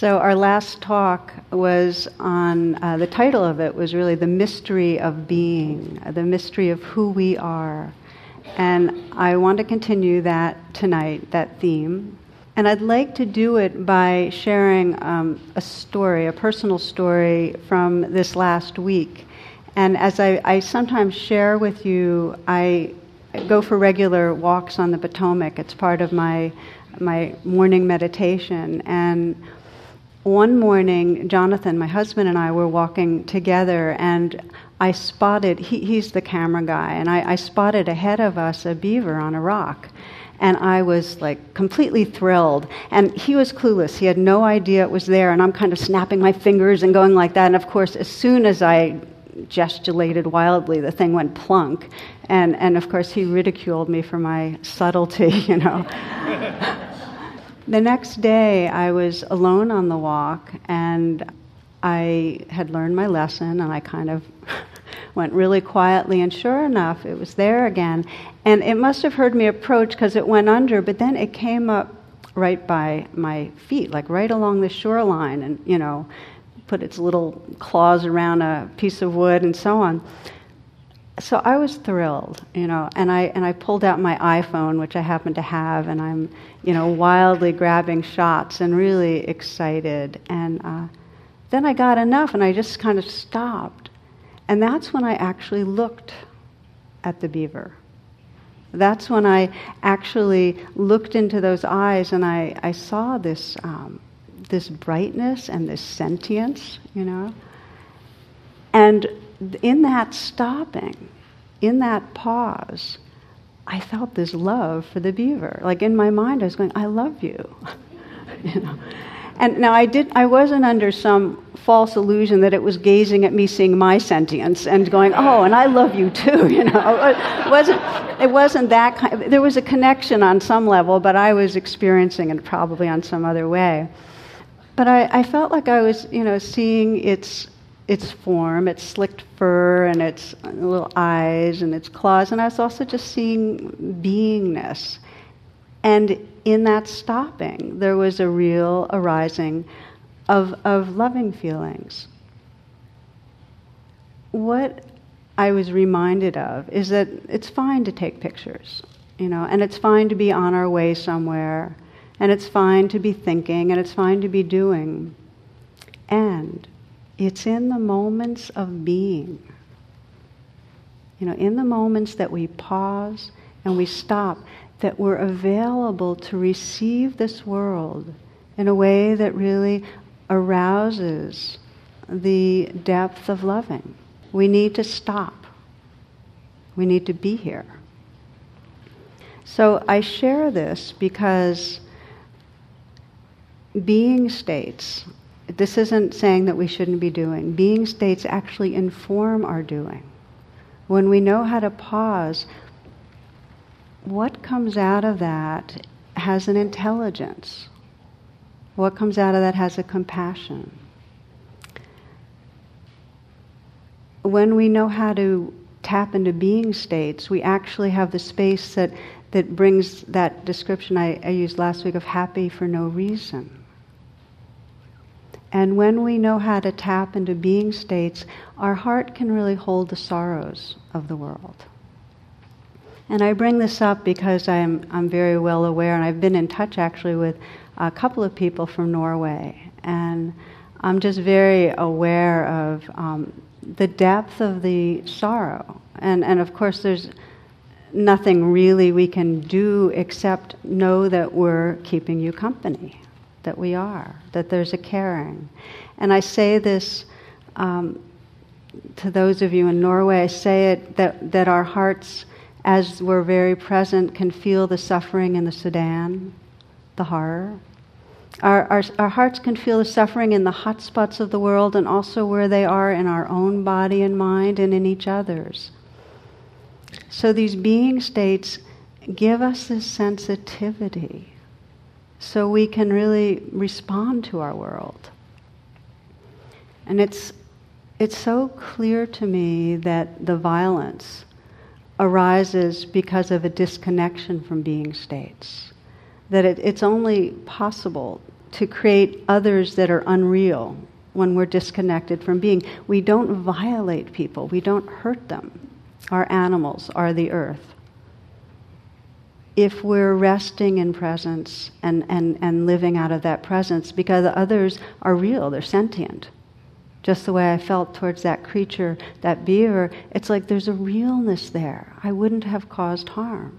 So, our last talk was on uh, the title of it was really The Mystery of Being, the mystery of who we are. And I want to continue that tonight, that theme. And I'd like to do it by sharing um, a story, a personal story from this last week. And as I, I sometimes share with you, I go for regular walks on the Potomac. It's part of my, my morning meditation. And one morning, Jonathan, my husband, and I were walking together, and I spotted, he, he's the camera guy, and I, I spotted ahead of us a beaver on a rock. And I was like completely thrilled. And he was clueless. He had no idea it was there. And I'm kind of snapping my fingers and going like that. And of course, as soon as I gesticulated wildly, the thing went plunk. And, and of course, he ridiculed me for my subtlety, you know. The next day, I was alone on the walk, and I had learned my lesson, and I kind of went really quietly, and sure enough, it was there again. And it must have heard me approach because it went under, but then it came up right by my feet, like right along the shoreline, and, you know, put its little claws around a piece of wood and so on so I was thrilled, you know, and I and I pulled out my iPhone, which I happen to have, and I'm, you know, wildly grabbing shots and really excited. And uh, then I got enough, and I just kind of stopped, and that's when I actually looked at the beaver. That's when I actually looked into those eyes, and I I saw this um, this brightness and this sentience, you know, and in that stopping, in that pause, I felt this love for the beaver. Like in my mind, I was going, "I love you," you know. And now I did. I wasn't under some false illusion that it was gazing at me, seeing my sentience, and going, "Oh, and I love you too." You know, it wasn't. It wasn't that kind. Of, there was a connection on some level, but I was experiencing it probably on some other way. But I, I felt like I was, you know, seeing its its form, its slicked fur, and its little eyes and its claws. And I was also just seeing beingness. And in that stopping, there was a real arising of, of loving feelings. What I was reminded of is that it's fine to take pictures, you know, and it's fine to be on our way somewhere, and it's fine to be thinking, and it's fine to be doing. And it's in the moments of being. You know, in the moments that we pause and we stop, that we're available to receive this world in a way that really arouses the depth of loving. We need to stop. We need to be here. So I share this because being states this isn't saying that we shouldn't be doing. Being states actually inform our doing. When we know how to pause, what comes out of that has an intelligence. What comes out of that has a compassion. When we know how to tap into being states, we actually have the space that, that brings that description I, I used last week of happy for no reason and when we know how to tap into being states, our heart can really hold the sorrows of the world. And I bring this up because I'm, I'm very well aware, and I've been in touch actually with a couple of people from Norway. And I'm just very aware of um, the depth of the sorrow. And, and of course, there's nothing really we can do except know that we're keeping you company that we are, that there's a caring. And I say this um, to those of you in Norway, I say it that, that our hearts, as we're very present, can feel the suffering in the Sudan, the horror. Our, our, our hearts can feel the suffering in the hot spots of the world and also where they are in our own body and mind and in each other's. So these being states give us this sensitivity so we can really respond to our world. And it's, it's so clear to me that the violence arises because of a disconnection from being states. That it, it's only possible to create others that are unreal when we're disconnected from being. We don't violate people, we don't hurt them. Our animals are the earth. If we're resting in presence and, and, and living out of that presence, because the others are real, they're sentient. Just the way I felt towards that creature, that beaver, it's like there's a realness there. I wouldn't have caused harm.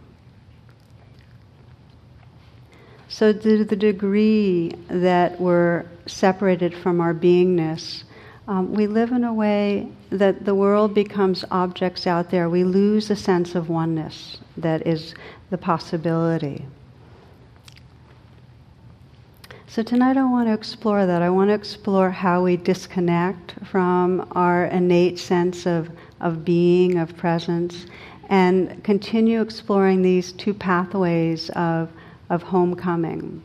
So, to the degree that we're separated from our beingness, um, we live in a way that the world becomes objects out there. We lose a sense of oneness that is the possibility. So, tonight I want to explore that. I want to explore how we disconnect from our innate sense of, of being, of presence, and continue exploring these two pathways of of homecoming.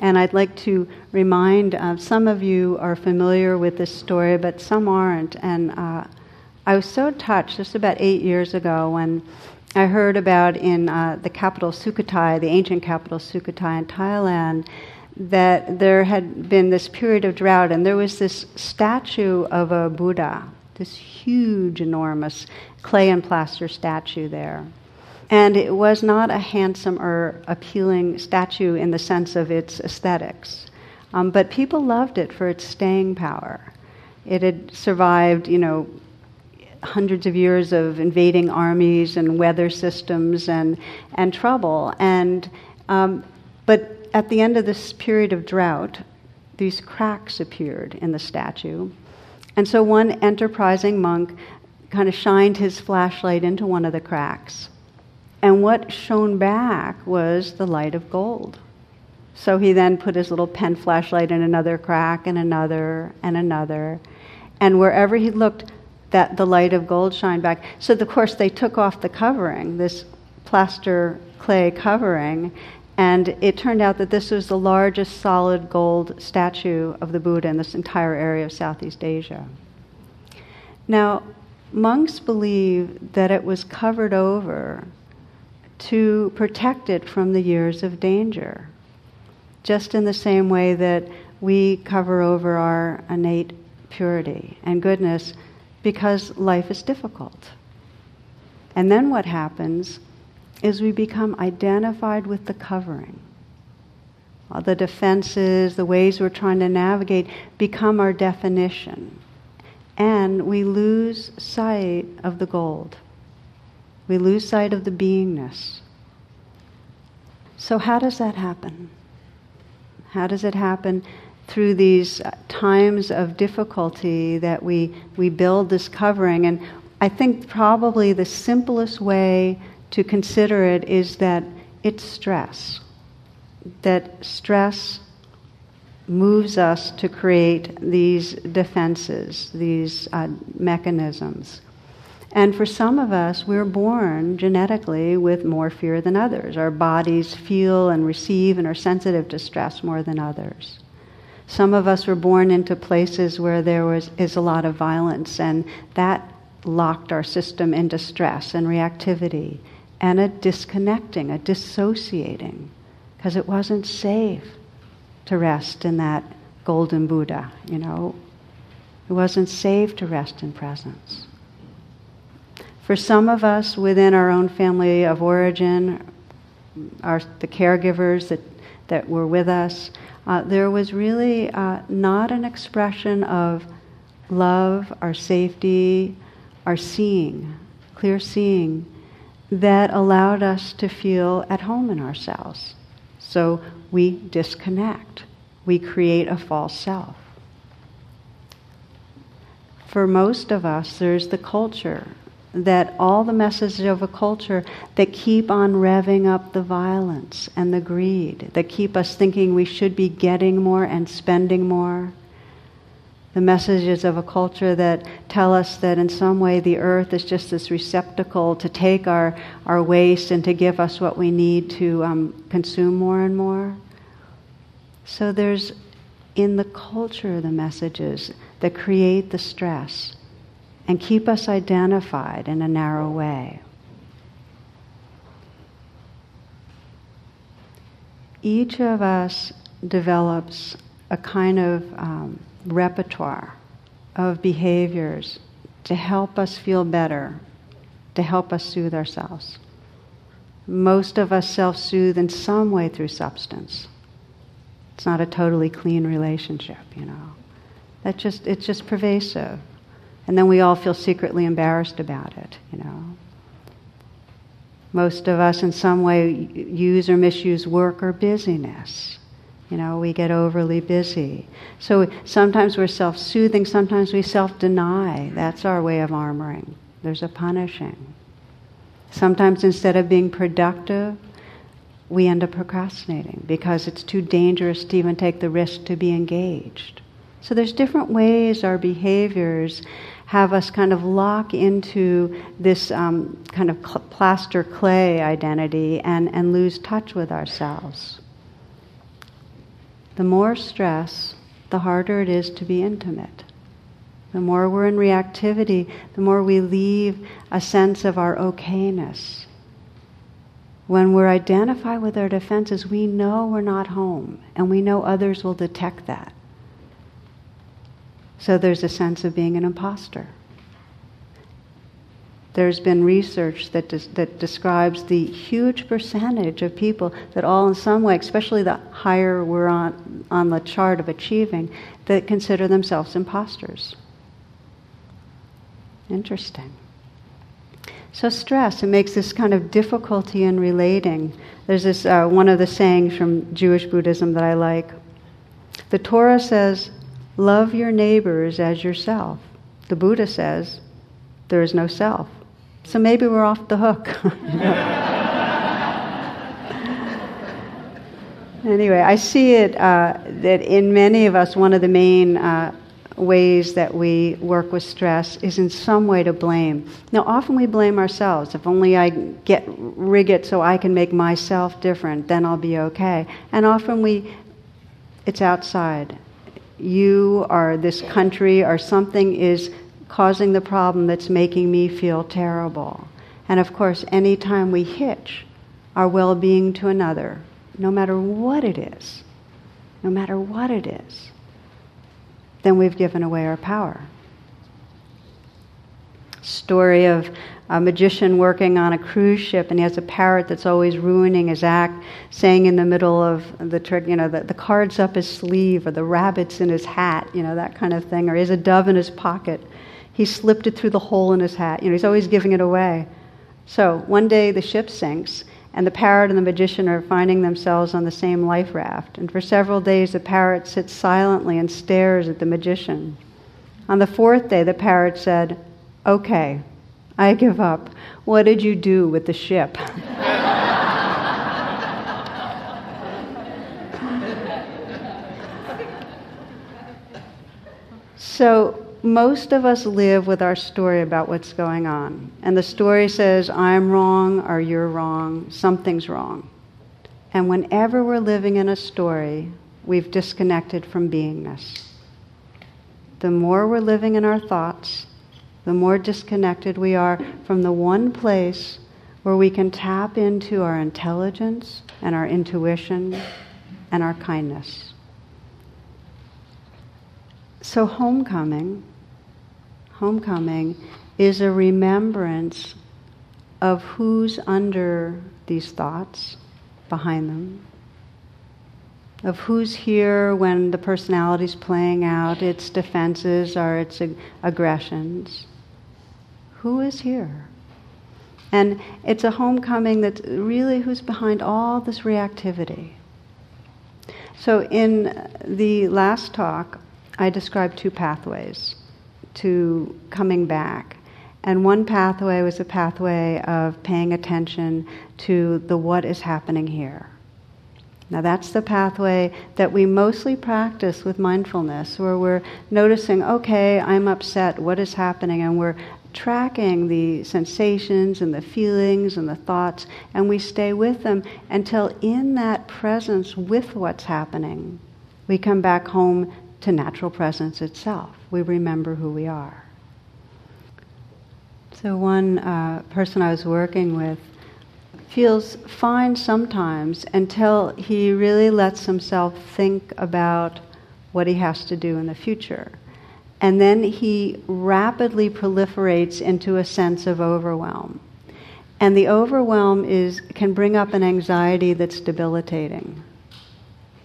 And I'd like to remind uh, some of you are familiar with this story, but some aren't. And uh, I was so touched just about eight years ago when I heard about in uh, the capital Sukhothai, the ancient capital Sukhothai in Thailand, that there had been this period of drought, and there was this statue of a Buddha, this huge, enormous clay and plaster statue there. And it was not a handsome or appealing statue in the sense of its aesthetics. Um, but people loved it for its staying power. It had survived, you know, hundreds of years of invading armies and weather systems and, and trouble. And, um, but at the end of this period of drought, these cracks appeared in the statue. And so one enterprising monk kind of shined his flashlight into one of the cracks and what shone back was the light of gold. So he then put his little pen flashlight in another crack and another and another. And wherever he looked, that the light of gold shined back. So of course they took off the covering, this plaster clay covering, and it turned out that this was the largest solid gold statue of the Buddha in this entire area of Southeast Asia. Now, monks believe that it was covered over to protect it from the years of danger. Just in the same way that we cover over our innate purity and goodness because life is difficult. And then what happens is we become identified with the covering. All the defenses, the ways we're trying to navigate become our definition. And we lose sight of the gold. We lose sight of the beingness. So, how does that happen? How does it happen? Through these times of difficulty that we, we build this covering. And I think probably the simplest way to consider it is that it's stress. That stress moves us to create these defenses, these uh, mechanisms. And for some of us, we're born genetically with more fear than others. Our bodies feel and receive and are sensitive to stress more than others. Some of us were born into places where there was, is a lot of violence, and that locked our system into stress and reactivity and a disconnecting, a dissociating, because it wasn't safe to rest in that golden Buddha, you know. It wasn't safe to rest in presence. For some of us within our own family of origin, our, the caregivers that, that were with us, uh, there was really uh, not an expression of love, our safety, our seeing, clear seeing, that allowed us to feel at home in ourselves. So we disconnect, we create a false self. For most of us, there's the culture that all the messages of a culture that keep on revving up the violence and the greed, that keep us thinking we should be getting more and spending more. The messages of a culture that tell us that in some way the earth is just this receptacle to take our, our waste and to give us what we need to um, consume more and more. So there's in the culture the messages that create the stress and keep us identified in a narrow way. Each of us develops a kind of um, repertoire of behaviors to help us feel better, to help us soothe ourselves. Most of us self soothe in some way through substance. It's not a totally clean relationship, you know. That just it's just pervasive. And then we all feel secretly embarrassed about it, you know. Most of us in some way use or misuse work or busyness. You know, we get overly busy. So sometimes we're self soothing, sometimes we self deny. That's our way of armoring. There's a punishing. Sometimes instead of being productive, we end up procrastinating because it's too dangerous to even take the risk to be engaged. So there's different ways our behaviors have us kind of lock into this um, kind of cl- plaster clay identity and, and lose touch with ourselves. The more stress, the harder it is to be intimate. The more we're in reactivity, the more we leave a sense of our okayness. When we're identified with our defenses, we know we're not home, and we know others will detect that. So there's a sense of being an imposter. There's been research that, des- that describes the huge percentage of people that all in some way, especially the higher we're on, on the chart of achieving, that consider themselves imposters. Interesting. So, stress, it makes this kind of difficulty in relating. There's this uh, one of the sayings from Jewish Buddhism that I like. The Torah says, Love your neighbors as yourself. The Buddha says, There is no self. So maybe we're off the hook. anyway, I see it uh, that in many of us, one of the main uh, ways that we work with stress is in some way to blame. Now, often we blame ourselves. If only I get rig it so I can make myself different, then I'll be okay. And often we, it's outside. You or this country or something is causing the problem that's making me feel terrible. And of course, anytime we hitch our well being to another, no matter what it is, no matter what it is, then we've given away our power. Story of a magician working on a cruise ship, and he has a parrot that's always ruining his act, saying in the middle of the trick, you know, the, the card's up his sleeve, or the rabbit's in his hat, you know, that kind of thing, or he has a dove in his pocket. He slipped it through the hole in his hat. You know, he's always giving it away. So one day the ship sinks, and the parrot and the magician are finding themselves on the same life raft. And for several days, the parrot sits silently and stares at the magician. On the fourth day, the parrot said, Okay, I give up. What did you do with the ship? so, most of us live with our story about what's going on. And the story says, I'm wrong or you're wrong, something's wrong. And whenever we're living in a story, we've disconnected from beingness. The more we're living in our thoughts, the more disconnected we are from the one place where we can tap into our intelligence and our intuition and our kindness. So, homecoming, homecoming is a remembrance of who's under these thoughts, behind them, of who's here when the personality's playing out its defenses or its ag- aggressions. Who is here? And it's a homecoming that's really who's behind all this reactivity. So, in the last talk, I described two pathways to coming back. And one pathway was a pathway of paying attention to the what is happening here. Now, that's the pathway that we mostly practice with mindfulness, where we're noticing, okay, I'm upset, what is happening? And we're tracking the sensations and the feelings and the thoughts, and we stay with them until, in that presence with what's happening, we come back home to natural presence itself. We remember who we are. So, one uh, person I was working with feels fine sometimes until he really lets himself think about what he has to do in the future. And then he rapidly proliferates into a sense of overwhelm. And the overwhelm is, can bring up an anxiety that's debilitating.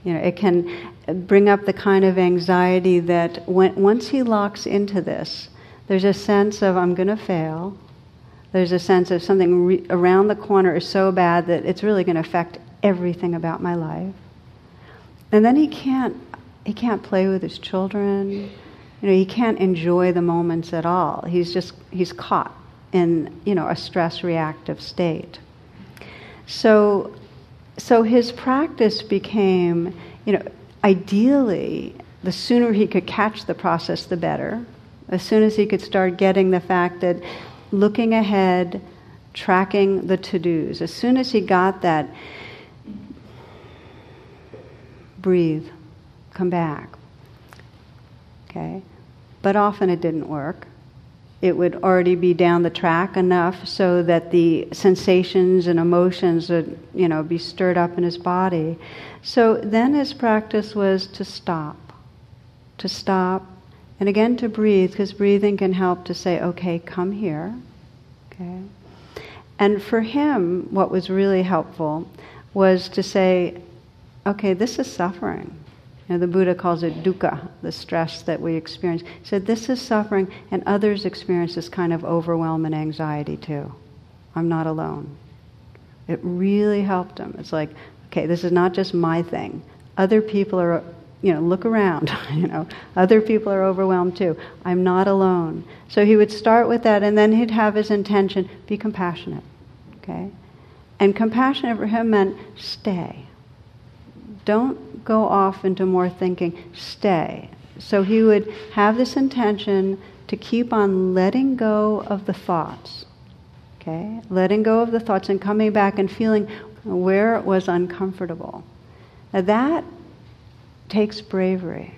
You know, it can bring up the kind of anxiety that when, once he locks into this, there's a sense of, I'm going to fail. There's a sense of something re- around the corner is so bad that it's really going to affect everything about my life. And then he can't, he can't play with his children. You know, he can't enjoy the moments at all. He's just, he's caught in, you know, a stress reactive state. So so his practice became, you know, ideally, the sooner he could catch the process, the better. As soon as he could start getting the fact that looking ahead, tracking the to dos, as soon as he got that, breathe, come back. Okay? But often it didn't work it would already be down the track enough so that the sensations and emotions would, you know, be stirred up in his body. So then his practice was to stop, to stop, and again to breathe, because breathing can help to say, okay, come here. Okay. And for him, what was really helpful was to say, okay, this is suffering. You know, the Buddha calls it dukkha, the stress that we experience. He said, This is suffering, and others experience this kind of overwhelm and anxiety too. I'm not alone. It really helped him. It's like, okay, this is not just my thing. Other people are, you know, look around, you know, other people are overwhelmed too. I'm not alone. So he would start with that, and then he'd have his intention be compassionate, okay? And compassionate for him meant stay. Don't go off into more thinking, stay. So he would have this intention to keep on letting go of the thoughts. Okay? Letting go of the thoughts and coming back and feeling where it was uncomfortable. Now that takes bravery.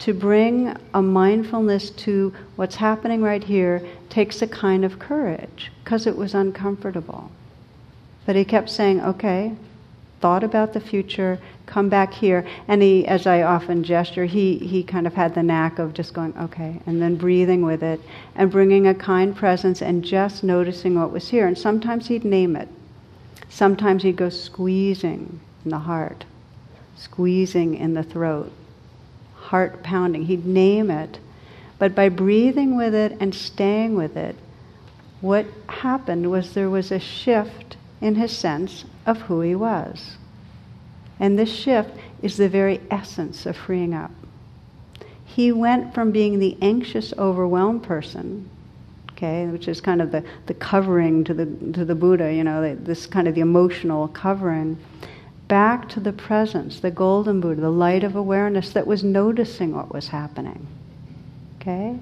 To bring a mindfulness to what's happening right here takes a kind of courage because it was uncomfortable. But he kept saying, okay, thought about the future, come back here. And he, as I often gesture, he, he kind of had the knack of just going, okay, and then breathing with it and bringing a kind presence and just noticing what was here. And sometimes he'd name it. Sometimes he'd go squeezing in the heart, squeezing in the throat, heart pounding. He'd name it. But by breathing with it and staying with it, what happened was there was a shift in his sense of who he was. And this shift is the very essence of freeing up. He went from being the anxious, overwhelmed person, okay, which is kind of the, the covering to the, to the Buddha, you know, this kind of the emotional covering, back to the presence, the golden Buddha, the light of awareness that was noticing what was happening. Okay?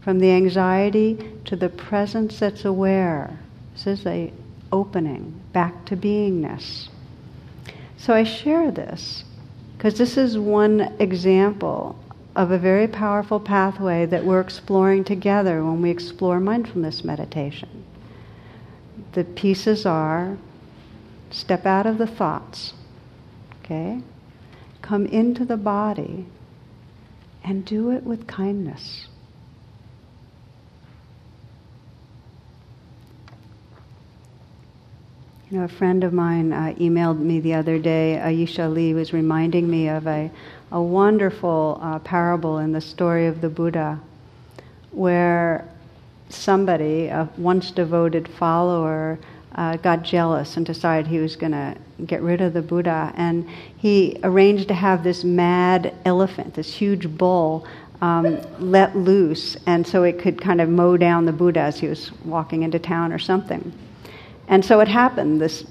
From the anxiety to the presence that's aware. This is a opening back to beingness. So I share this because this is one example of a very powerful pathway that we're exploring together when we explore mindfulness meditation. The pieces are step out of the thoughts, okay? Come into the body and do it with kindness. You know, a friend of mine uh, emailed me the other day. Aisha Lee was reminding me of a, a wonderful uh, parable in the story of the Buddha, where somebody, a once devoted follower, uh, got jealous and decided he was going to get rid of the Buddha. And he arranged to have this mad elephant, this huge bull, um, let loose, and so it could kind of mow down the Buddha as he was walking into town or something. And so it happened. This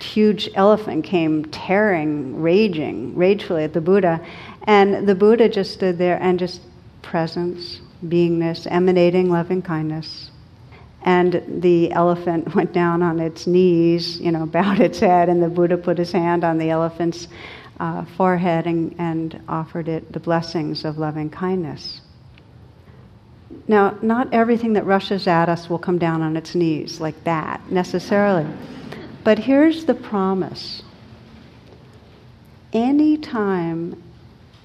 huge elephant came tearing, raging, ragefully at the Buddha. And the Buddha just stood there and just presence, beingness, emanating loving kindness. And the elephant went down on its knees, you know, bowed its head, and the Buddha put his hand on the elephant's uh, forehead and, and offered it the blessings of loving kindness. Now, not everything that rushes at us will come down on its knees like that necessarily. But here's the promise anytime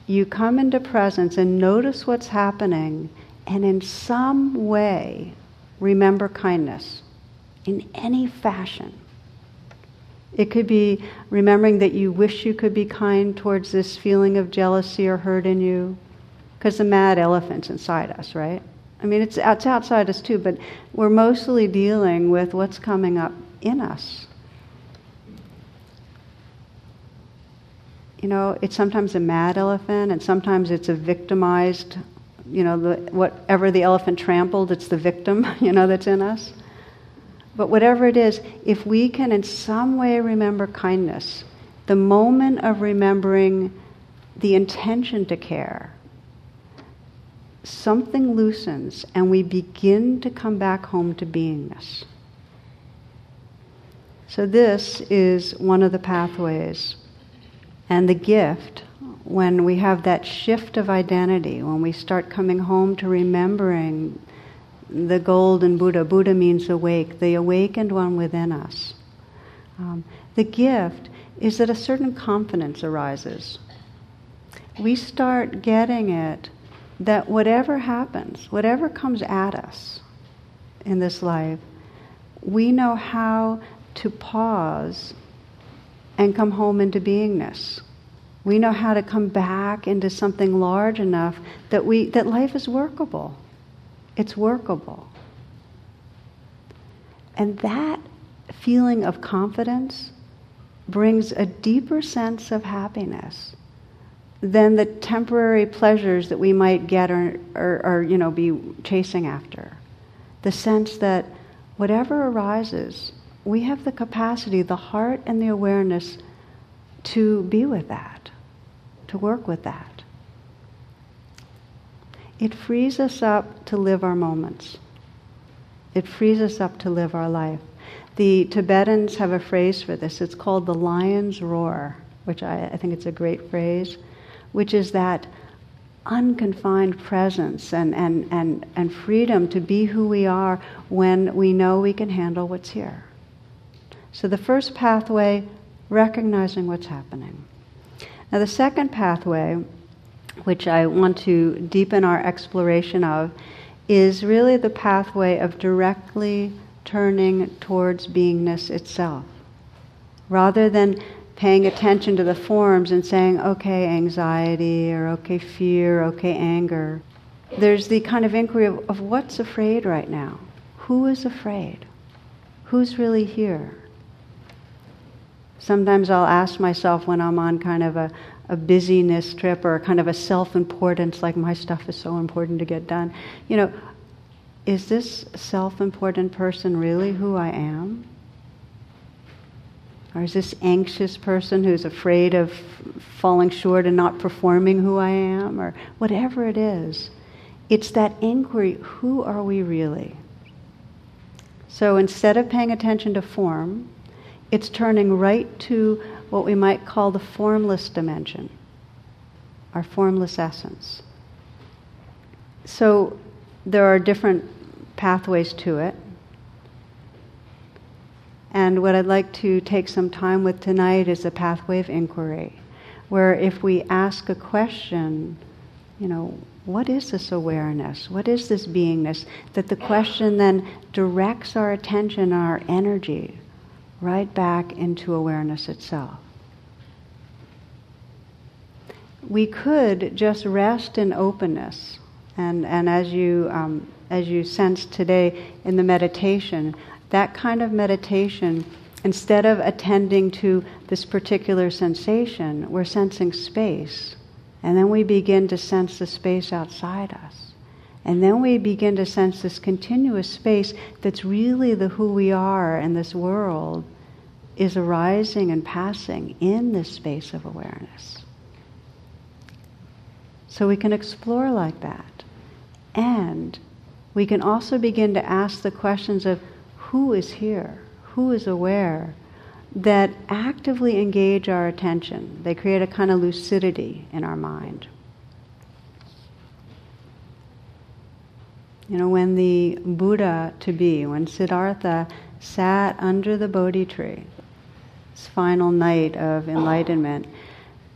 you come into presence and notice what's happening, and in some way remember kindness in any fashion. It could be remembering that you wish you could be kind towards this feeling of jealousy or hurt in you, because the mad elephant's inside us, right? I mean, it's, it's outside us too, but we're mostly dealing with what's coming up in us. You know, it's sometimes a mad elephant, and sometimes it's a victimized, you know, the, whatever the elephant trampled, it's the victim, you know, that's in us. But whatever it is, if we can in some way remember kindness, the moment of remembering the intention to care, something loosens and we begin to come back home to beingness. So, this is one of the pathways and the gift, when we have that shift of identity, when we start coming home to remembering the golden Buddha, Buddha means awake, the awakened one within us. Um, the gift is that a certain confidence arises. We start getting it that whatever happens, whatever comes at us in this life, we know how to pause and come home into beingness. We know how to come back into something large enough that we that life is workable. It's workable. And that feeling of confidence brings a deeper sense of happiness than the temporary pleasures that we might get or, or, or, you know be chasing after. The sense that whatever arises we have the capacity, the heart and the awareness to be with that, to work with that. It frees us up to live our moments. It frees us up to live our life. The Tibetans have a phrase for this. It's called the lion's roar, which I, I think it's a great phrase, which is that unconfined presence and, and, and, and freedom to be who we are when we know we can handle what's here. So the first pathway, recognizing what's happening. Now, the second pathway, which I want to deepen our exploration of, is really the pathway of directly turning towards beingness itself. Rather than paying attention to the forms and saying, okay, anxiety, or okay, fear, okay, anger, there's the kind of inquiry of, of what's afraid right now. Who is afraid? Who's really here? Sometimes I'll ask myself when I'm on kind of a, a busyness trip or kind of a self importance, like my stuff is so important to get done. You know, is this self important person really who I am? Or is this anxious person who's afraid of falling short and not performing who I am? Or whatever it is. It's that inquiry who are we really? So instead of paying attention to form, it's turning right to what we might call the formless dimension, our formless essence. So there are different pathways to it. And what I'd like to take some time with tonight is a pathway of inquiry, where if we ask a question, you know, what is this awareness? What is this beingness? That the question then directs our attention, our energy right back into awareness itself. We could just rest in openness, and, and as, you, um, as you sense today in the meditation, that kind of meditation, instead of attending to this particular sensation, we're sensing space. And then we begin to sense the space outside us. And then we begin to sense this continuous space that's really the who we are in this world is arising and passing in this space of awareness. So we can explore like that. And we can also begin to ask the questions of who is here, who is aware, that actively engage our attention. They create a kind of lucidity in our mind. You know, when the Buddha to be, when Siddhartha sat under the Bodhi tree, his final night of enlightenment,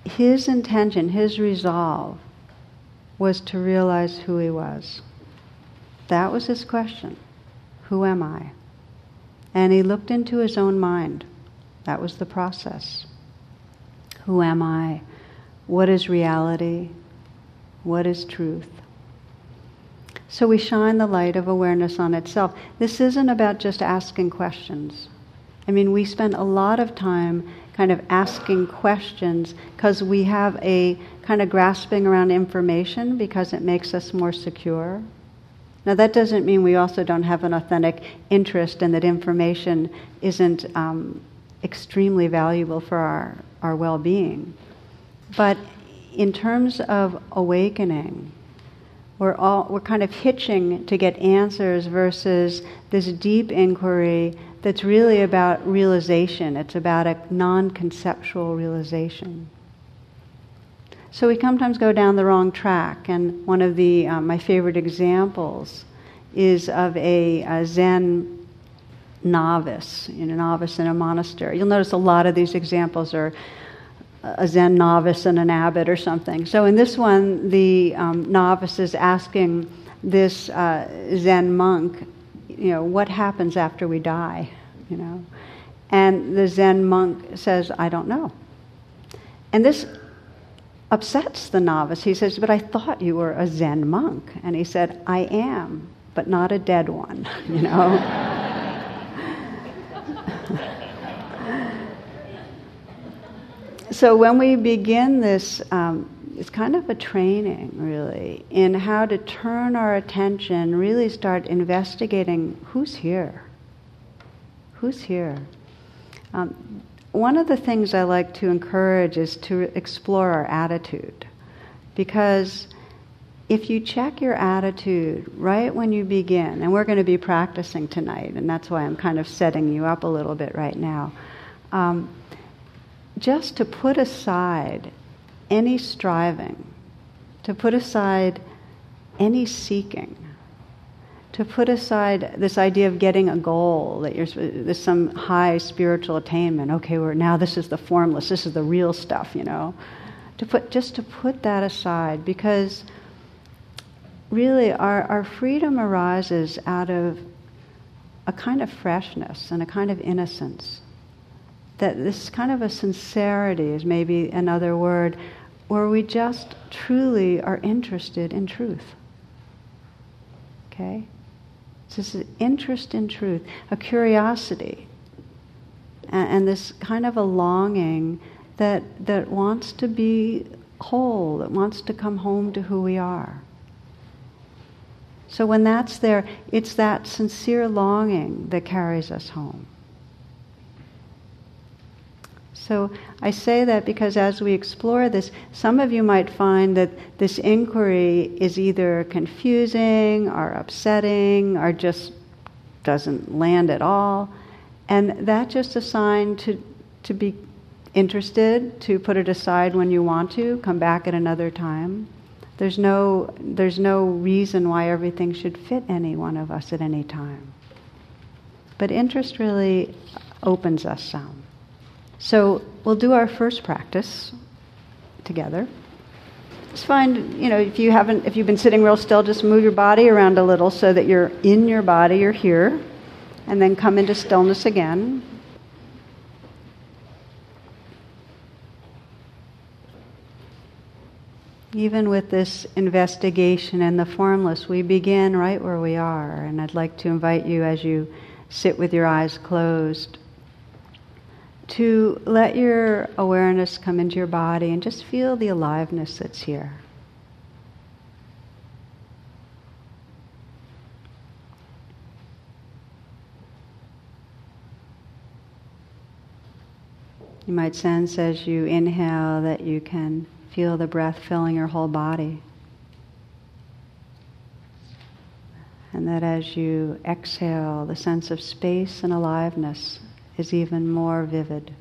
his intention, his resolve was to realize who he was. That was his question Who am I? And he looked into his own mind. That was the process. Who am I? What is reality? What is truth? So we shine the light of awareness on itself. This isn't about just asking questions. I mean, we spend a lot of time kind of asking questions because we have a kind of grasping around information because it makes us more secure. Now, that doesn't mean we also don't have an authentic interest and that information isn't um, extremely valuable for our, our well being. But in terms of awakening, we're, all, we're kind of hitching to get answers versus this deep inquiry that's really about realization. It's about a non conceptual realization. So we sometimes go down the wrong track, and one of the um, my favorite examples is of a, a Zen novice, you know, novice in a monastery. You'll notice a lot of these examples are a Zen novice and an abbot or something. So in this one, the um, novice is asking this uh, Zen monk, you know, what happens after we die, you know? And the Zen monk says, I don't know. And this upsets the novice. He says, But I thought you were a Zen monk. And he said, I am, but not a dead one, you know? so when we begin this, um, it's kind of a training, really, in how to turn our attention, really start investigating who's here. Who's here? Um, one of the things I like to encourage is to explore our attitude. Because if you check your attitude right when you begin, and we're going to be practicing tonight, and that's why I'm kind of setting you up a little bit right now, um, just to put aside any striving, to put aside any seeking to put aside this idea of getting a goal that there's some high spiritual attainment. Okay we're now this is the formless this is the real stuff you know. To put just to put that aside because really our, our freedom arises out of a kind of freshness and a kind of innocence. That this kind of a sincerity is maybe another word where we just truly are interested in truth. Okay this interest in truth, a curiosity, and, and this kind of a longing that, that wants to be whole, that wants to come home to who we are. So when that's there, it's that sincere longing that carries us home. So I say that because as we explore this, some of you might find that this inquiry is either confusing or upsetting or just doesn't land at all. And that's just a sign to, to be interested, to put it aside when you want to, come back at another time. There's no, there's no reason why everything should fit any one of us at any time. But interest really opens us some. So we'll do our first practice together. Just find, you know, if you haven't, if you've been sitting real still, just move your body around a little so that you're in your body, you're here, and then come into stillness again. Even with this investigation and the formless, we begin right where we are. And I'd like to invite you as you sit with your eyes closed to let your awareness come into your body and just feel the aliveness that's here. You might sense as you inhale that you can feel the breath filling your whole body. And that as you exhale, the sense of space and aliveness is even more vivid.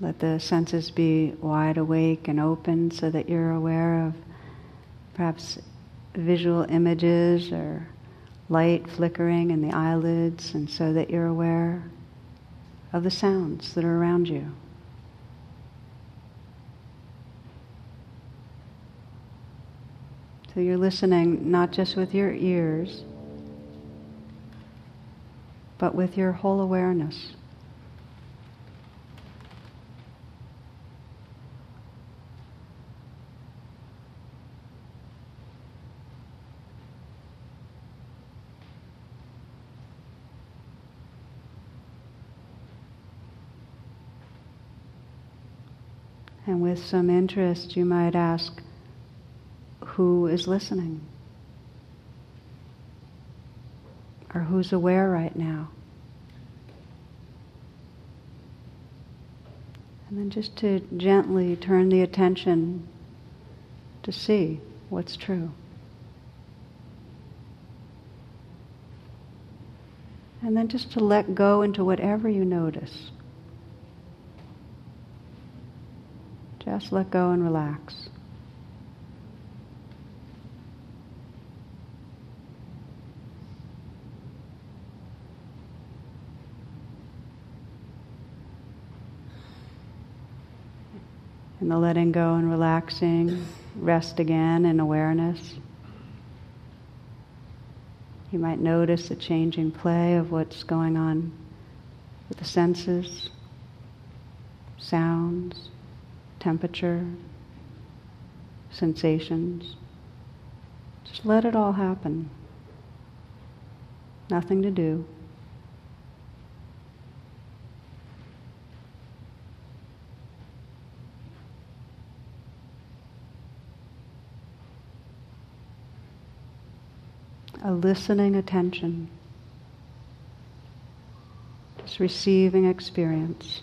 Let the senses be wide awake and open so that you're aware of perhaps visual images or light flickering in the eyelids, and so that you're aware of the sounds that are around you. So you're listening not just with your ears, but with your whole awareness. And with some interest, you might ask, who is listening? Or who's aware right now? And then just to gently turn the attention to see what's true. And then just to let go into whatever you notice. Just let go and relax. And the letting go and relaxing, rest again in awareness. You might notice a changing play of what's going on with the senses, sounds temperature, sensations. Just let it all happen. Nothing to do. A listening attention, just receiving experience.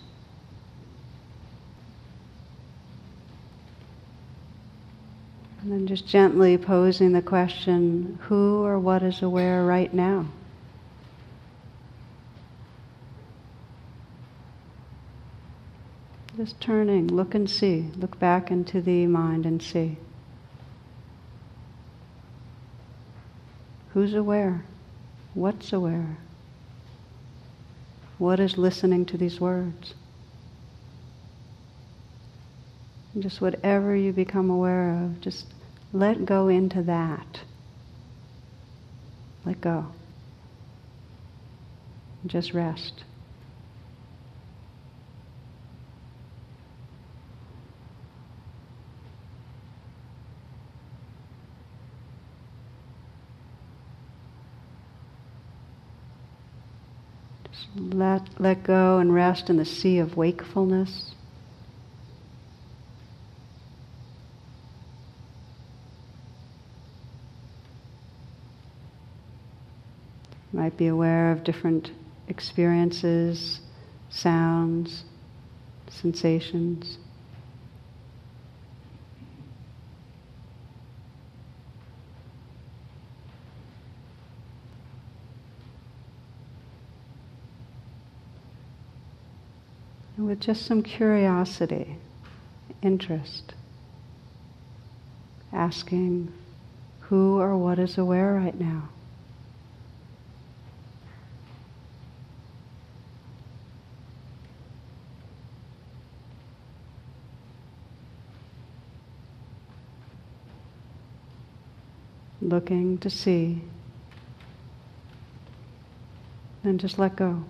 And then just gently posing the question who or what is aware right now? Just turning, look and see. Look back into the mind and see. Who's aware? What's aware? What is listening to these words? Just whatever you become aware of, just let go into that. Let go. Just rest. Just let, let go and rest in the sea of wakefulness. might be aware of different experiences, sounds, sensations. And with just some curiosity, interest, asking who or what is aware right now. looking to see, and just let go.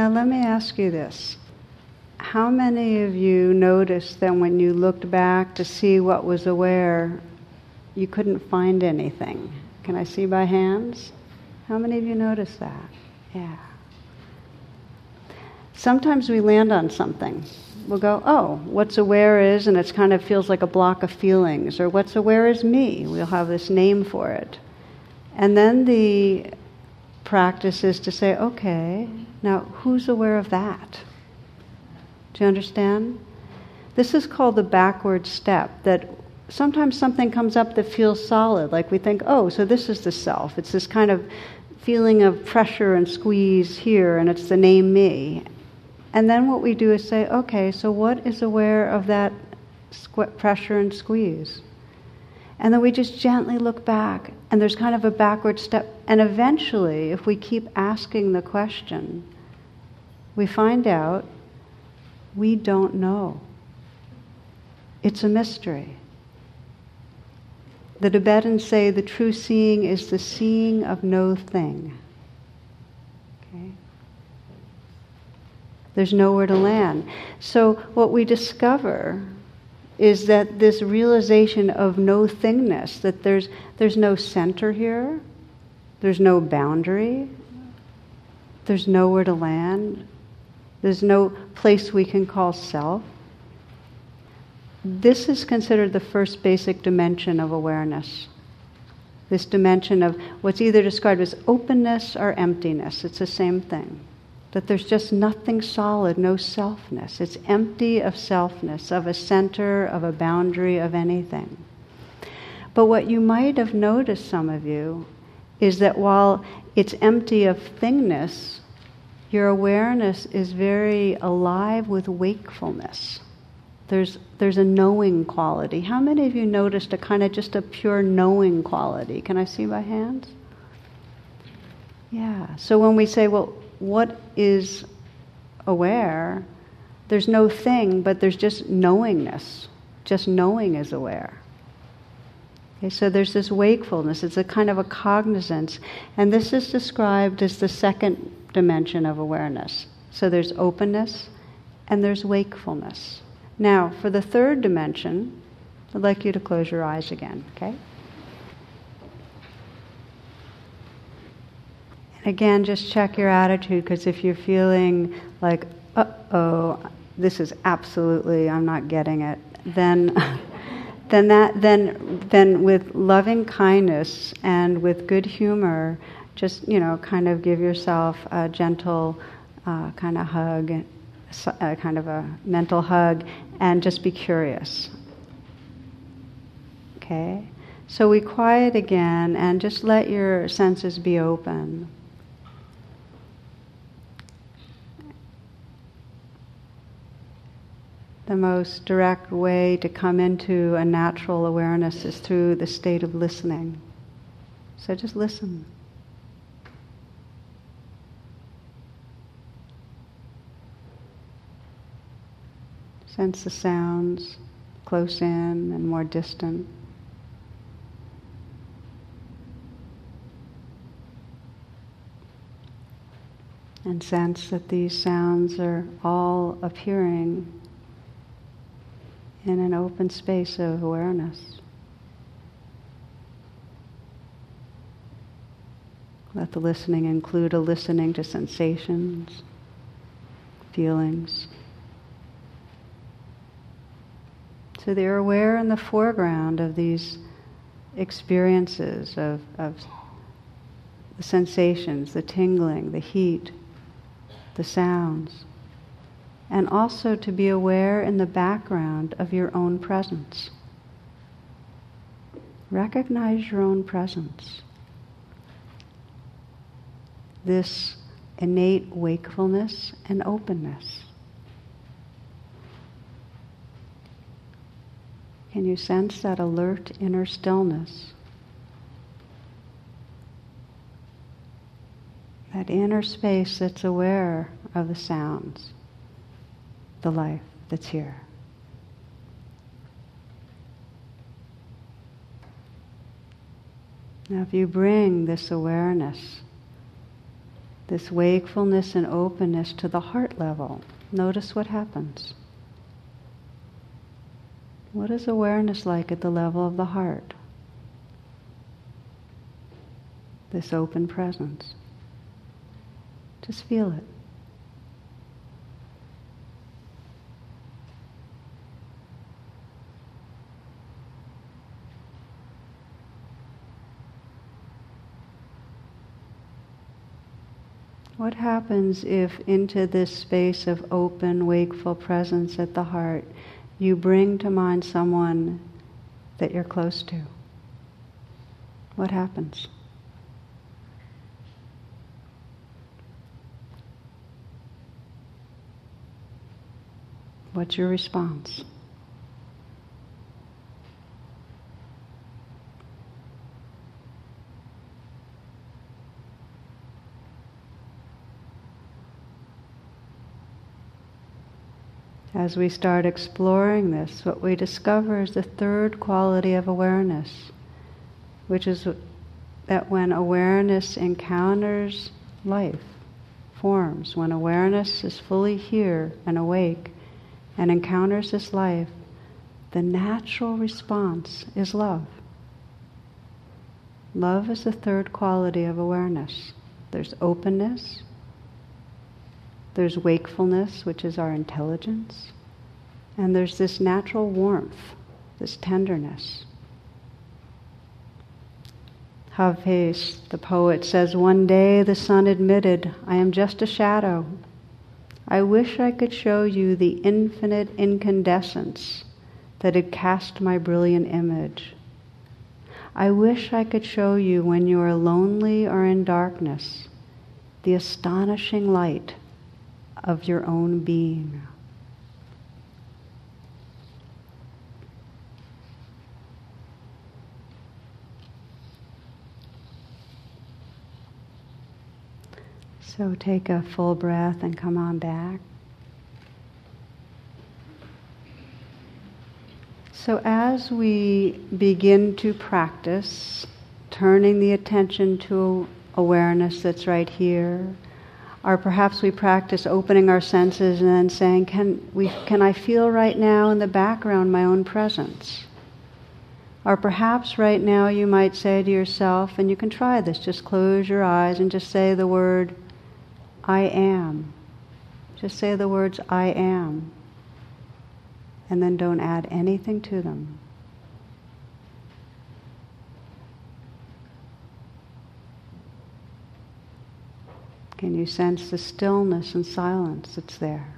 Now, let me ask you this how many of you noticed that when you looked back to see what was aware, you couldn't find anything? Can I see by hands? How many of you noticed that? Yeah. Sometimes we land on something. We'll go, oh, what's aware is, and it kind of feels like a block of feelings, or what's aware is me. We'll have this name for it. And then the practice is to say, okay, now who's aware of that? Do you understand? This is called the backward step, that sometimes something comes up that feels solid, like we think, oh, so this is the self. It's this kind of feeling of pressure and squeeze here, and it's the name me. And then what we do is say, okay, so what is aware of that squ- pressure and squeeze? And then we just gently look back, and there's kind of a backward step. And eventually, if we keep asking the question, we find out we don't know. It's a mystery. The Tibetans say the true seeing is the seeing of no thing. Okay? There's nowhere to land. So, what we discover is that this realization of no thingness, that there's, there's no center here, there's no boundary, there's nowhere to land, there's no place we can call self. This is considered the first basic dimension of awareness. This dimension of what's either described as openness or emptiness. It's the same thing. That there's just nothing solid, no selfness. It's empty of selfness, of a center, of a boundary, of anything. But what you might have noticed, some of you, is that while it's empty of thingness, your awareness is very alive with wakefulness. There's, there's a knowing quality. How many of you noticed a kind of just a pure knowing quality? Can I see by hands? Yeah. So when we say, well, what is aware? There's no thing, but there's just knowingness. Just knowing is aware. Okay, so there's this wakefulness. It's a kind of a cognizance. And this is described as the second dimension of awareness. So there's openness and there's wakefulness. Now, for the third dimension, I'd like you to close your eyes again, okay? And again, just check your attitude because if you're feeling like, uh oh, this is absolutely, I'm not getting it, then. then that then then with loving kindness and with good humor just you know kind of give yourself a gentle uh, kind of hug a kind of a mental hug and just be curious. Okay? So we quiet again and just let your senses be open. The most direct way to come into a natural awareness is through the state of listening. So just listen. Sense the sounds close in and more distant. And sense that these sounds are all appearing in an open space of awareness. Let the listening include a listening to sensations, feelings. So they're aware in the foreground of these experiences of, of the sensations, the tingling, the heat, the sounds. And also to be aware in the background of your own presence. Recognize your own presence. This innate wakefulness and openness. Can you sense that alert inner stillness? That inner space that's aware of the sounds, the life that's here. Now, if you bring this awareness, this wakefulness and openness to the heart level. Notice what happens. What is awareness like at the level of the heart? This open presence. Just feel it. What happens if into this space of open, wakeful presence at the heart you bring to mind someone that you're close to? What happens? What's your response? As we start exploring this, what we discover is the third quality of awareness, which is that when awareness encounters life, forms, when awareness is fully here and awake and encounters this life, the natural response is love. Love is the third quality of awareness. There's openness, there's wakefulness, which is our intelligence. And there's this natural warmth, this tenderness. Hafiz, the poet, says, One day the sun admitted, I am just a shadow. I wish I could show you the infinite incandescence that had cast my brilliant image. I wish I could show you when you are lonely or in darkness the astonishing light of your own being. So take a full breath and come on back. So, as we begin to practice turning the attention to awareness that's right here, or perhaps we practice opening our senses and then saying, can, we, can I feel right now in the background my own presence? Or perhaps right now you might say to yourself, and you can try this, just close your eyes and just say the word, I am. Just say the words, I am. And then don't add anything to them. Can you sense the stillness and silence that's there?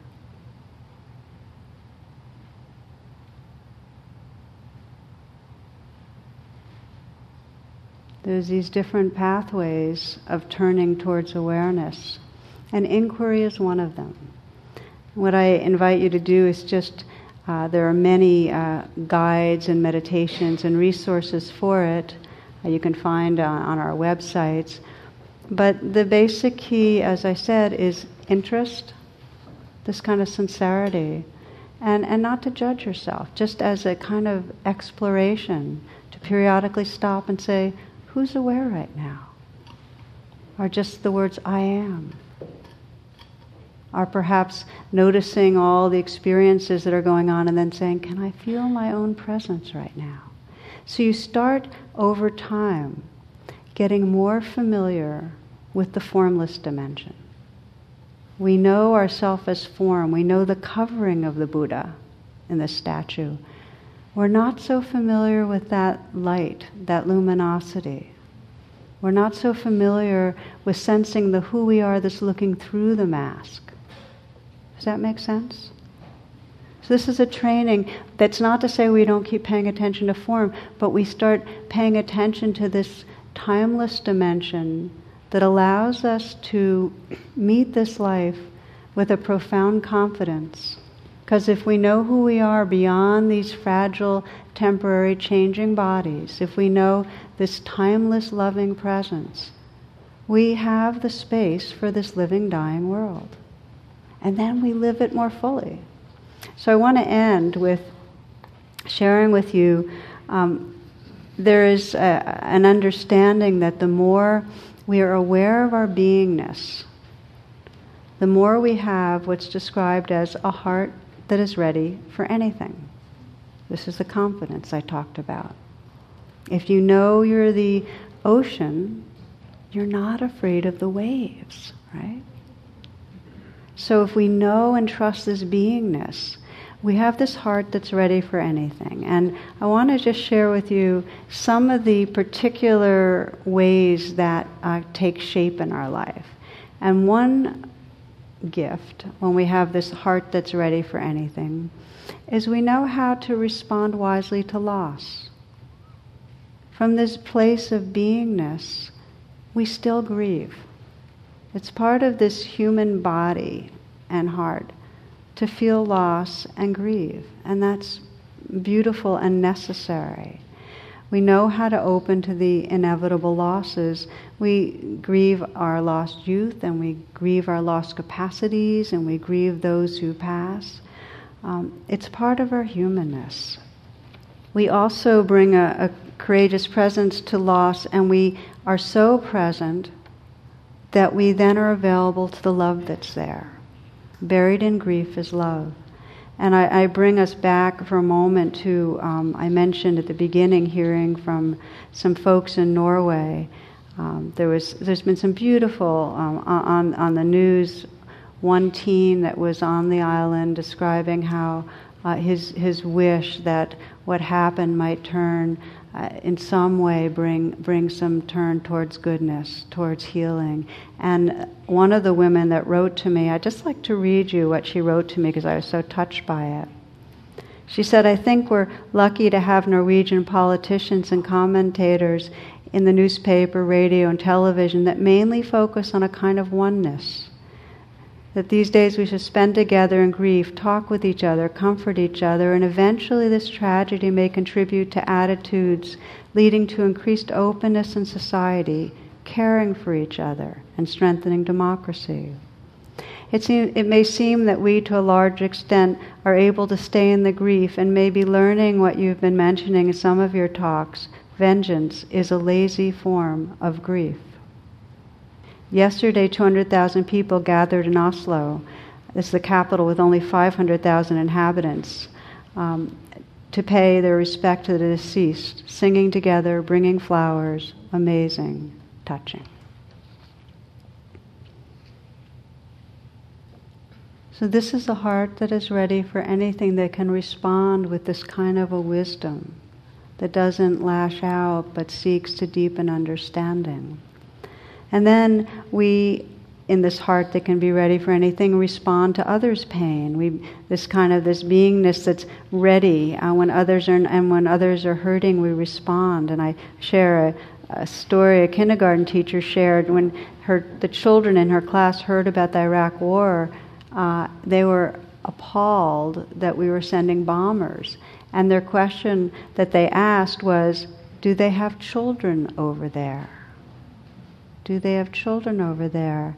There's these different pathways of turning towards awareness, and inquiry is one of them. What I invite you to do is just, uh, there are many uh, guides and meditations and resources for it uh, you can find uh, on our websites. But the basic key, as I said, is interest, this kind of sincerity, and, and not to judge yourself, just as a kind of exploration to periodically stop and say, who's aware right now? Or just the words, I am. Or perhaps noticing all the experiences that are going on and then saying, Can I feel my own presence right now? So you start over time getting more familiar with the formless dimension. We know ourself as form. We know the covering of the Buddha in the statue. We're not so familiar with that light, that luminosity. We're not so familiar with sensing the who we are that's looking through the mask. Does that make sense? So, this is a training that's not to say we don't keep paying attention to form, but we start paying attention to this timeless dimension that allows us to meet this life with a profound confidence. Because if we know who we are beyond these fragile, temporary, changing bodies, if we know this timeless, loving presence, we have the space for this living, dying world. And then we live it more fully. So I want to end with sharing with you um, there is a, an understanding that the more we are aware of our beingness, the more we have what's described as a heart that is ready for anything. This is the confidence I talked about. If you know you're the ocean, you're not afraid of the waves, right? So if we know and trust this beingness, we have this heart that's ready for anything. And I want to just share with you some of the particular ways that uh, take shape in our life. And one gift, when we have this heart that's ready for anything, is we know how to respond wisely to loss. From this place of beingness, we still grieve. It's part of this human body and heart to feel loss and grieve, and that's beautiful and necessary. We know how to open to the inevitable losses. We grieve our lost youth, and we grieve our lost capacities, and we grieve those who pass. Um, it's part of our humanness. We also bring a, a courageous presence to loss, and we are so present that we then are available to the love that's there. Buried in grief is love. And I, I bring us back for a moment to, um, I mentioned at the beginning, hearing from some folks in Norway. Um, there was, there's been some beautiful, um, on, on the news, one teen that was on the island describing how uh, his, his wish that what happened might turn uh, in some way bring bring some turn towards goodness, towards healing. And one of the women that wrote to me, I'd just like to read you what she wrote to me because I was so touched by it. She said, I think we're lucky to have Norwegian politicians and commentators in the newspaper, radio, and television that mainly focus on a kind of oneness that these days we should spend together in grief, talk with each other, comfort each other, and eventually this tragedy may contribute to attitudes leading to increased openness in society, caring for each other, and strengthening democracy. It, seem, it may seem that we, to a large extent, are able to stay in the grief and may be learning what you've been mentioning in some of your talks. Vengeance is a lazy form of grief. Yesterday, 200,000 people gathered in Oslo. Is the capital with only 500,000 inhabitants. Um, to pay their respect to the deceased, singing together, bringing flowers, amazing, touching. So, this is a heart that is ready for anything that can respond with this kind of a wisdom that doesn't lash out but seeks to deepen understanding. And then we, in this heart that can be ready for anything, respond to others' pain. We, this kind of this beingness that's ready uh, when others are and when others are hurting, we respond. And I share a, a story a kindergarten teacher shared when her the children in her class heard about the Iraq War. Uh, they were appalled that we were sending bombers, and their question that they asked was, "Do they have children over there?" Do they have children over there?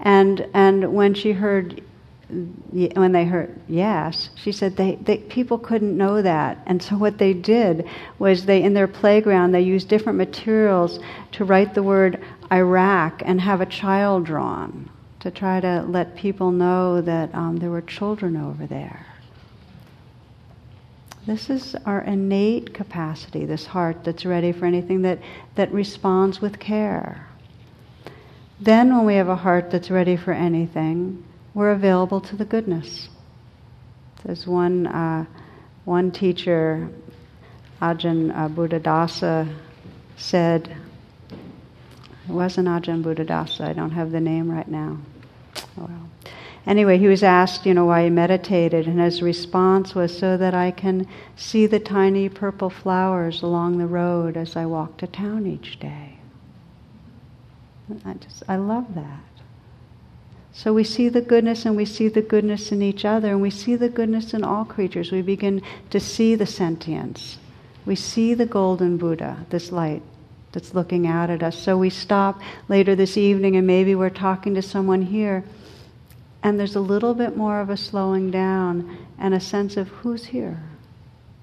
And and when she heard when they heard yes, she said they, they, people couldn't know that, and so what they did was they in their playground they used different materials to write the word Iraq and have a child drawn to try to let people know that um, there were children over there. This is our innate capacity, this heart that's ready for anything that, that responds with care. Then, when we have a heart that's ready for anything, we're available to the goodness. There's one, uh, one teacher, Ajahn uh, Buddhadasa, said, it wasn't Ajahn Buddhadasa, I don't have the name right now. Oh, well. Anyway, he was asked, you know, why he meditated, and his response was so that I can see the tiny purple flowers along the road as I walk to town each day. I just, I love that. So we see the goodness and we see the goodness in each other and we see the goodness in all creatures. We begin to see the sentience. We see the golden Buddha, this light that's looking out at us. So we stop later this evening and maybe we're talking to someone here and there's a little bit more of a slowing down and a sense of who's here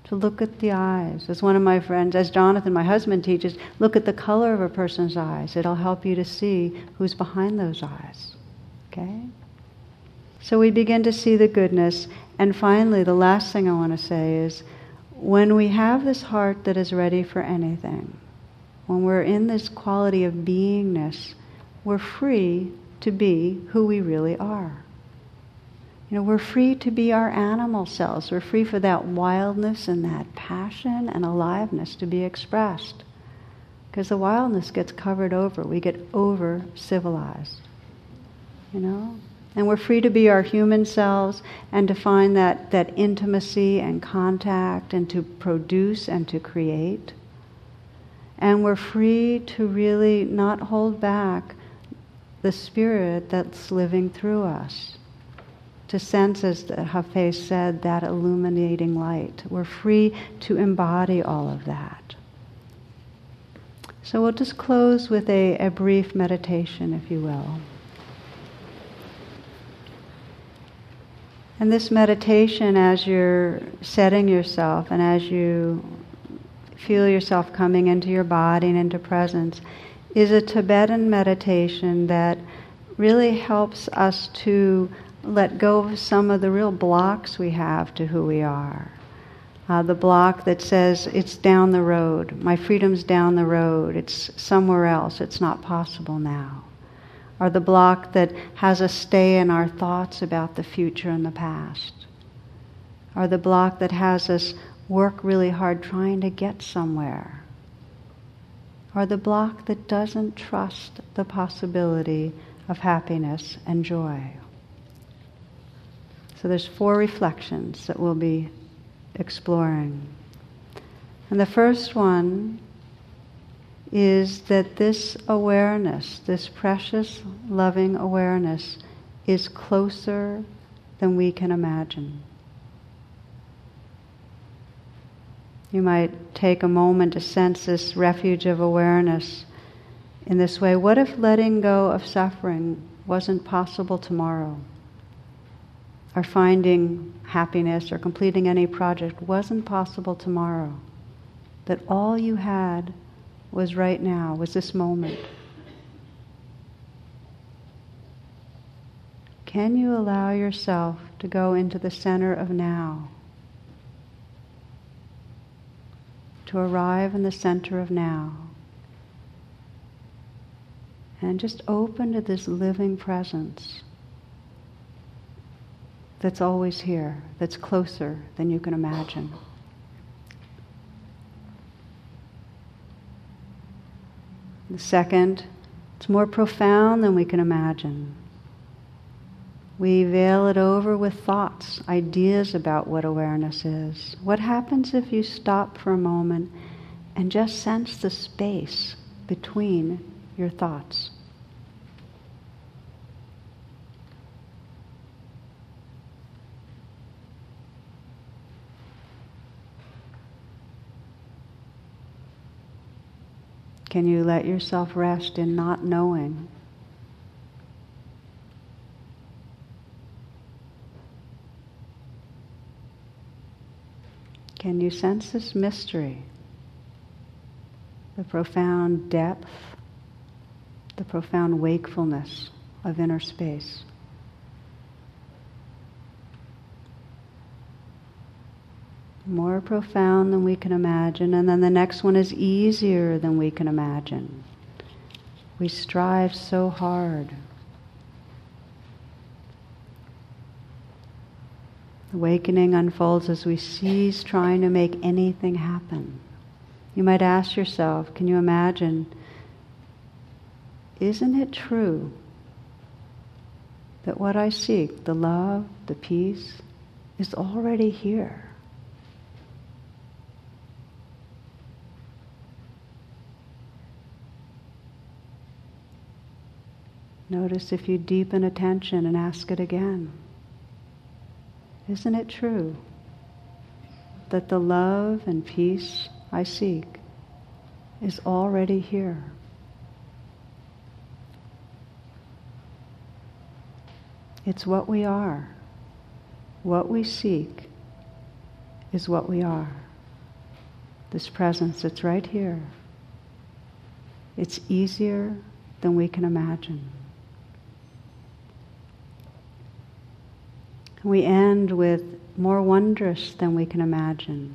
to look at the eyes. As one of my friends, as Jonathan, my husband, teaches, look at the color of a person's eyes. It'll help you to see who's behind those eyes. Okay? So we begin to see the goodness. And finally, the last thing I want to say is when we have this heart that is ready for anything, when we're in this quality of beingness, we're free to be who we really are. You know, we're free to be our animal selves. We're free for that wildness and that passion and aliveness to be expressed. Because the wildness gets covered over. We get over civilized. You know? And we're free to be our human selves and to find that, that intimacy and contact and to produce and to create. And we're free to really not hold back the spirit that's living through us. To sense, as Hafez said, that illuminating light. We're free to embody all of that. So we'll just close with a, a brief meditation, if you will. And this meditation, as you're setting yourself and as you feel yourself coming into your body and into presence, is a Tibetan meditation that really helps us to let go of some of the real blocks we have to who we are. Uh, the block that says it's down the road, my freedom's down the road, it's somewhere else, it's not possible now. Or the block that has us stay in our thoughts about the future and the past, or the block that has us work really hard trying to get somewhere, or the block that doesn't trust the possibility of happiness and joy. So there's four reflections that we'll be exploring. And the first one is that this awareness, this precious, loving awareness, is closer than we can imagine. You might take a moment to sense this refuge of awareness in this way. What if letting go of suffering wasn't possible tomorrow? Or finding happiness or completing any project wasn't possible tomorrow? That all you had was right now, was this moment. Can you allow yourself to go into the center of now? To arrive in the center of now. And just open to this living presence that's always here, that's closer than you can imagine. The second, it's more profound than we can imagine. We veil it over with thoughts, ideas about what awareness is. What happens if you stop for a moment and just sense the space between your thoughts? Can you let yourself rest in not knowing? Can you sense this mystery? The profound depth, the profound wakefulness of inner space. More profound than we can imagine, and then the next one is easier than we can imagine. We strive so hard. Awakening unfolds as we cease trying to make anything happen. You might ask yourself, can you imagine, isn't it true that what I seek, the love, the peace, is already here? Notice if you deepen attention and ask it again. Isn't it true that the love and peace I seek is already here? It's what we are. What we seek is what we are. This presence, it's right here. It's easier than we can imagine. We end with more wondrous than we can imagine.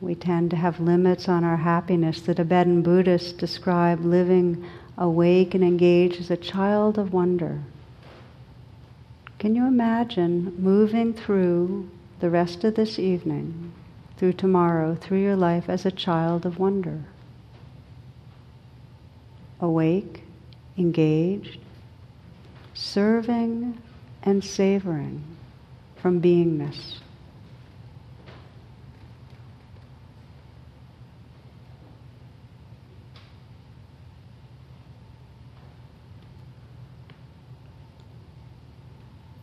We tend to have limits on our happiness. The Tibetan Buddhists describe living awake and engaged as a child of wonder. Can you imagine moving through the rest of this evening, through tomorrow, through your life as a child of wonder? Awake, engaged, serving and savoring from beingness.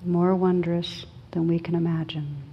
more wondrous than we can imagine.